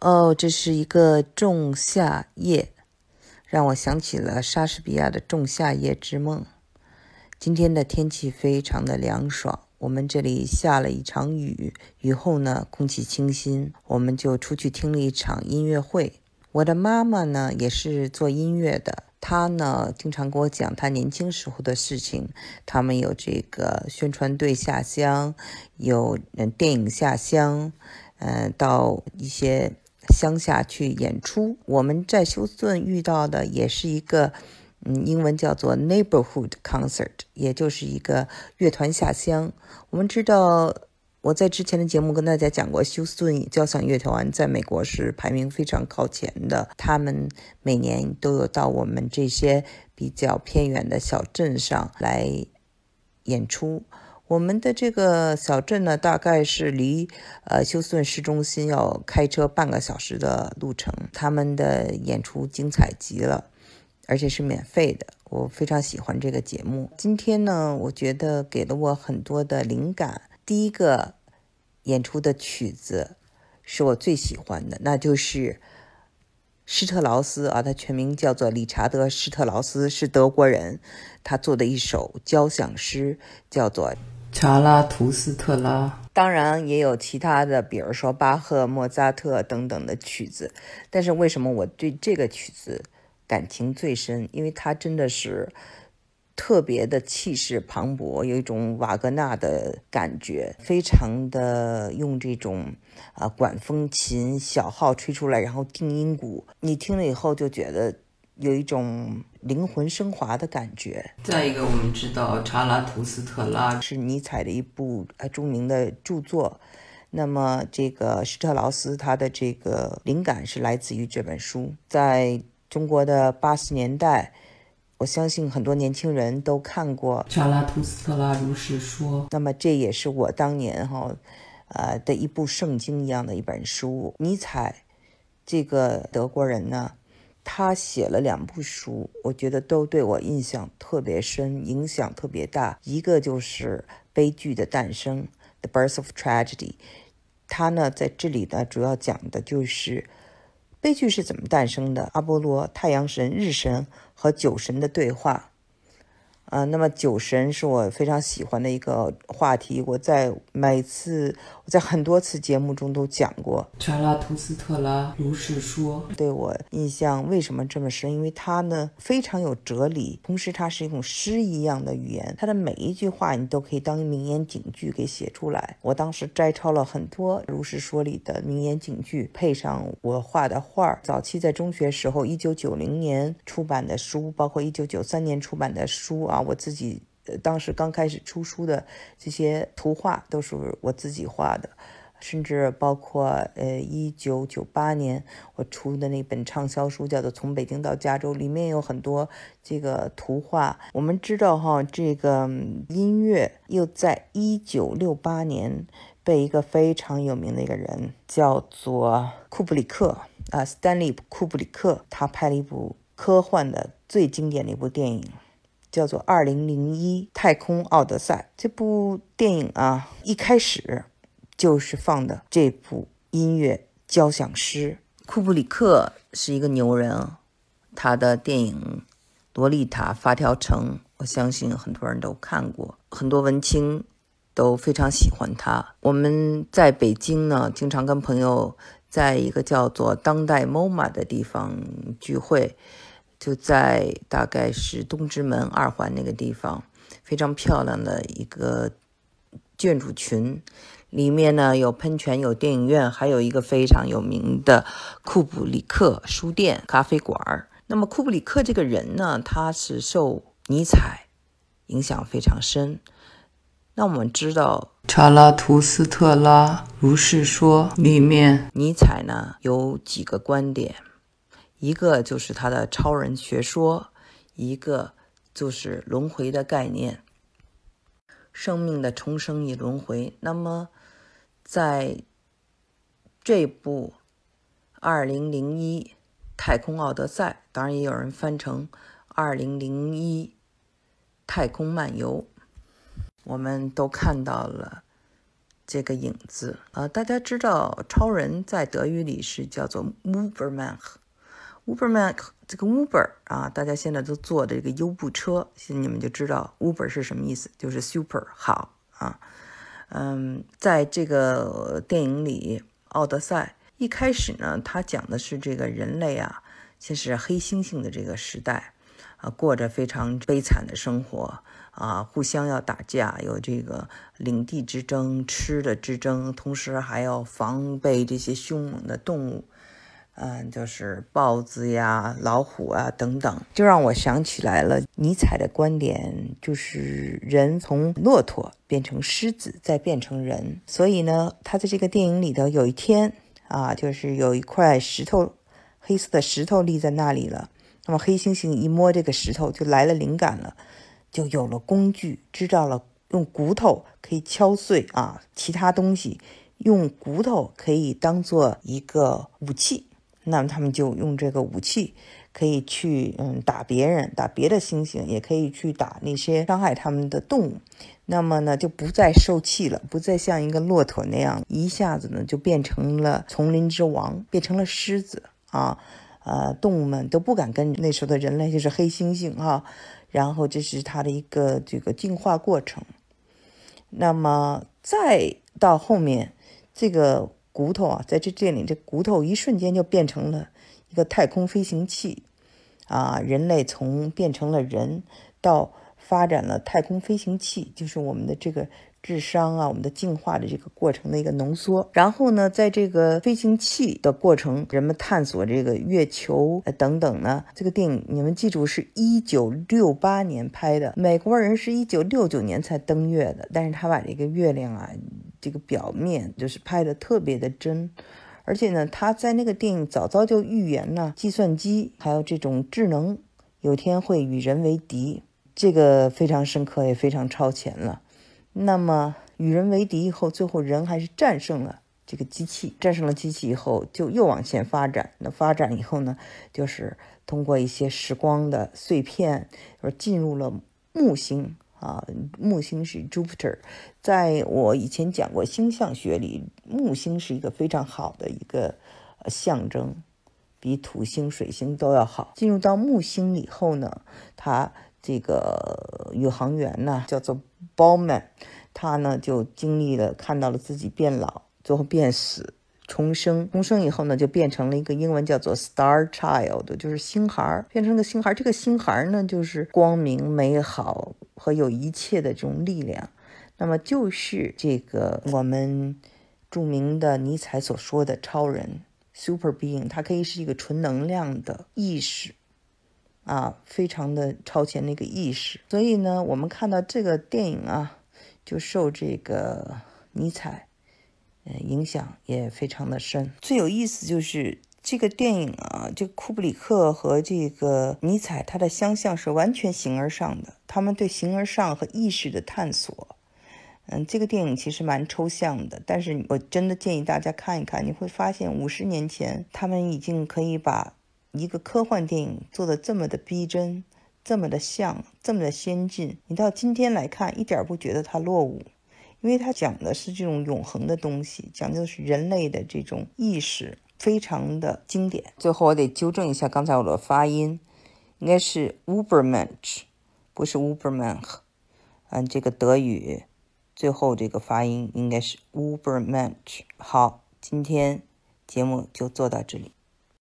哦，这是一个仲夏夜，让我想起了莎士比亚的《仲夏夜之梦》。今天的天气非常的凉爽，我们这里下了一场雨，雨后呢，空气清新，我们就出去听了一场音乐会。我的妈妈呢，也是做音乐的，她呢，经常跟我讲她年轻时候的事情。他们有这个宣传队下乡，有嗯电影下乡，嗯，到一些。乡下去演出，我们在休斯顿遇到的也是一个，嗯，英文叫做 neighborhood concert，也就是一个乐团下乡。我们知道，我在之前的节目跟大家讲过，休斯顿交响乐团在美国是排名非常靠前的，他们每年都有到我们这些比较偏远的小镇上来演出。我们的这个小镇呢，大概是离呃休斯顿市中心要开车半个小时的路程。他们的演出精彩极了，而且是免费的。我非常喜欢这个节目。今天呢，我觉得给了我很多的灵感。第一个演出的曲子是我最喜欢的，那就是施特劳斯啊，他全名叫做理查德·施特劳斯，是德国人。他做的一首交响诗叫做。查拉图斯特拉，当然也有其他的，比如说巴赫、莫扎特等等的曲子。但是为什么我对这个曲子感情最深？因为它真的是特别的气势磅礴，有一种瓦格纳的感觉，非常的用这种啊管风琴、小号吹出来，然后定音鼓，你听了以后就觉得。有一种灵魂升华的感觉。再一个，我们知道《查拉图斯特拉》是尼采的一部呃著名的著作。那么，这个施特劳斯他的这个灵感是来自于这本书。在中国的八十年代，我相信很多年轻人都看过《查拉图斯特拉如是说》。那么，这也是我当年哈呃的一部圣经一样的一本书。尼采这个德国人呢？他写了两部书，我觉得都对我印象特别深，影响特别大。一个就是《悲剧的诞生》（The Birth of Tragedy），他呢在这里呢主要讲的就是悲剧是怎么诞生的，阿波罗、太阳神、日神和酒神的对话。啊，那么酒神是我非常喜欢的一个话题。我在每次在很多次节目中都讲过。查拉图斯特拉如是说，对我印象为什么这么深？因为他呢非常有哲理，同时它是一种诗一样的语言。他的每一句话你都可以当名言警句给写出来。我当时摘抄了很多如是说里的名言警句，配上我画的画。早期在中学时候，一九九零年出版的书，包括一九九三年出版的书啊。我自己当时刚开始出书的这些图画都是我自己画的，甚至包括呃，一九九八年我出的那本畅销书叫做《从北京到加州》，里面有很多这个图画。我们知道哈，这个音乐又在一九六八年被一个非常有名的一个人叫做库布里克啊，斯坦利·库布里克，他拍了一部科幻的最经典的一部电影。叫做《二零零一太空奥德赛》这部电影啊，一开始就是放的这部音乐交响诗。库布里克是一个牛人，他的电影《洛丽塔》《发条城》，我相信很多人都看过，很多文青都非常喜欢他。我们在北京呢，经常跟朋友在一个叫做当代 MoMA 的地方聚会。就在大概是东直门二环那个地方，非常漂亮的一个建筑群，里面呢有喷泉、有电影院，还有一个非常有名的库布里克书店、咖啡馆。那么库布里克这个人呢，他是受尼采影响非常深。那我们知道《查拉图斯特拉如是说》里面，尼采呢有几个观点。一个就是他的超人学说，一个就是轮回的概念，生命的重生与轮回。那么，在这部《二零零一太空奥德赛》，当然也有人翻成《二零零一太空漫游》，我们都看到了这个影子啊。大家知道，超人在德语里是叫做 m o v e r m a n Uberman 这个 Uber 啊，大家现在都坐的这个优步车，现在你们就知道 Uber 是什么意思，就是 super 好啊。嗯，在这个电影里，《奥德赛》一开始呢，他讲的是这个人类啊，先是黑猩猩的这个时代。啊，过着非常悲惨的生活啊，互相要打架，有这个领地之争、吃的之争，同时还要防备这些凶猛的动物，嗯，就是豹子呀、老虎啊等等，就让我想起来了尼采的观点，就是人从骆驼变成狮子，再变成人。所以呢，他在这个电影里头，有一天啊，就是有一块石头，黑色的石头立在那里了。那么黑猩猩一摸这个石头，就来了灵感了，就有了工具，知道了用骨头可以敲碎啊其他东西，用骨头可以当做一个武器。那么他们就用这个武器，可以去嗯打别人，打别的猩猩，也可以去打那些伤害他们的动物。那么呢，就不再受气了，不再像一个骆驼那样，一下子呢就变成了丛林之王，变成了狮子啊。呃，动物们都不敢跟那时候的人类，就是黑猩猩哈。然后这是它的一个这个进化过程。那么再到后面，这个骨头啊，在这这里，这骨头一瞬间就变成了一个太空飞行器啊。人类从变成了人，到发展了太空飞行器，就是我们的这个。智商啊，我们的进化的这个过程的一个浓缩。然后呢，在这个飞行器的过程，人们探索这个月球等等呢。这个电影你们记住，是一九六八年拍的，美国人是一九六九年才登月的。但是他把这个月亮啊，这个表面就是拍的特别的真，而且呢，他在那个电影早早就预言了计算机还有这种智能有天会与人为敌，这个非常深刻，也非常超前了。那么与人为敌以后，最后人还是战胜了这个机器。战胜了机器以后，就又往前发展。那发展以后呢，就是通过一些时光的碎片，而进入了木星啊。木星是 Jupiter，在我以前讲过星象学里，木星是一个非常好的一个象征，比土星、水星都要好。进入到木星以后呢，它这个宇航员呢，叫做。Bowman，，他呢就经历了，看到了自己变老，最后变死，重生，重生以后呢，就变成了一个英文叫做 Star Child，就是星孩儿，变成个星孩儿。这个星孩儿呢，就是光明、美好和有一切的这种力量。那么就是这个我们著名的尼采所说的超人 Super Being，它可以是一个纯能量的意识。啊，非常的超前那个意识，所以呢，我们看到这个电影啊，就受这个尼采，影响也非常的深。最有意思就是这个电影啊，这库布里克和这个尼采，他的相像是完全形而上的，他们对形而上和意识的探索。嗯，这个电影其实蛮抽象的，但是我真的建议大家看一看，你会发现五十年前他们已经可以把。一个科幻电影做的这么的逼真，这么的像，这么的先进，你到今天来看，一点不觉得它落伍，因为它讲的是这种永恒的东西，讲究的是人类的这种意识，非常的经典。最后我得纠正一下刚才我的发音，应该是 Ubermensch，不是 Ubermanch。嗯，这个德语最后这个发音应该是 Ubermensch。好，今天节目就做到这里。